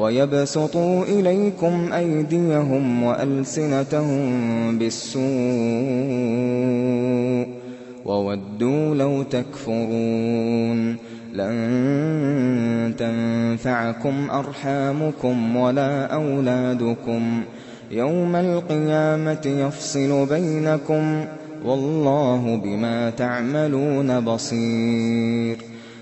ويبسطوا إليكم أيديهم وألسنتهم بالسوء وودوا لو تكفرون لن تنفعكم أرحامكم ولا أولادكم يوم القيامة يفصل بينكم والله بما تعملون بصير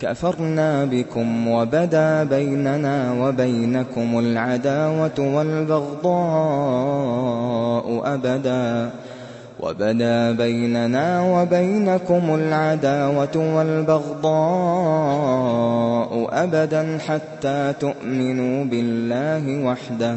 كفرنا بكم وبدا بيننا وبينكم العداوة والبغضاء أبدا. وبدا بيننا وبينكم العداوة والبغضاء أبدا حتى تؤمنوا بالله وحده.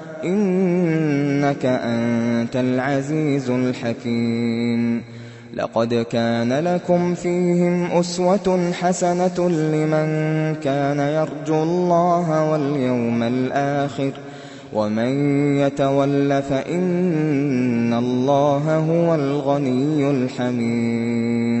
إنك أنت العزيز الحكيم. لقد كان لكم فيهم أسوة حسنة لمن كان يرجو الله واليوم الآخر ومن يتول فإن الله هو الغني الحميد.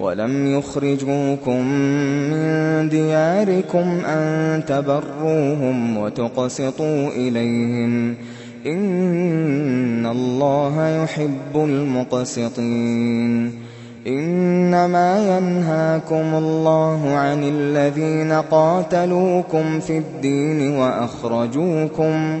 ولم يخرجوكم من دياركم أن تبروهم وتقسطوا إليهم إن الله يحب المقسطين إنما ينهاكم الله عن الذين قاتلوكم في الدين وأخرجوكم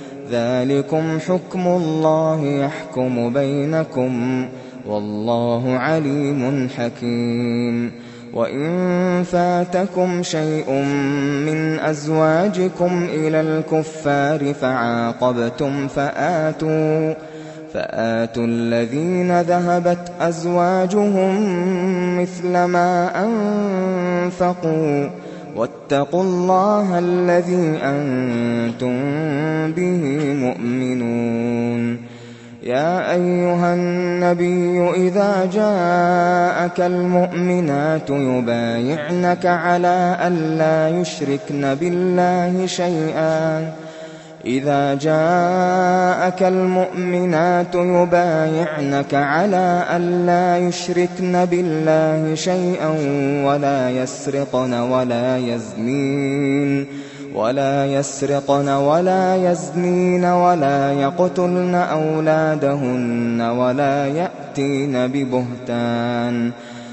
ذلكم حكم الله يحكم بينكم والله عليم حكيم. وإن فاتكم شيء من أزواجكم إلى الكفار فعاقبتم فآتوا فآتوا الذين ذهبت أزواجهم مثل ما أنفقوا. واتقوا الله الذي أنتم به مؤمنون. يا أيها النبي إذا جاءك المؤمنات يبايعنك على ألا يشركن بالله شيئا. إذا جاءك المؤمنات يبايعنك على ألا يشركن بالله شيئا ولا يسرقن ولا يزنين ولا يسرقن ولا يزنين ولا يقتلن أولادهن ولا يأتين ببهتان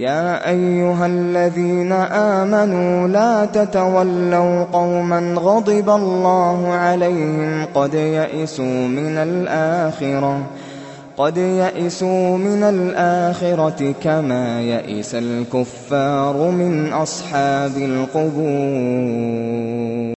يا أيها الذين آمنوا لا تتولوا قوما غضب الله عليهم قد يئسوا من الآخرة قد يئسوا من الآخرة كما يئس الكفار من أصحاب القبور.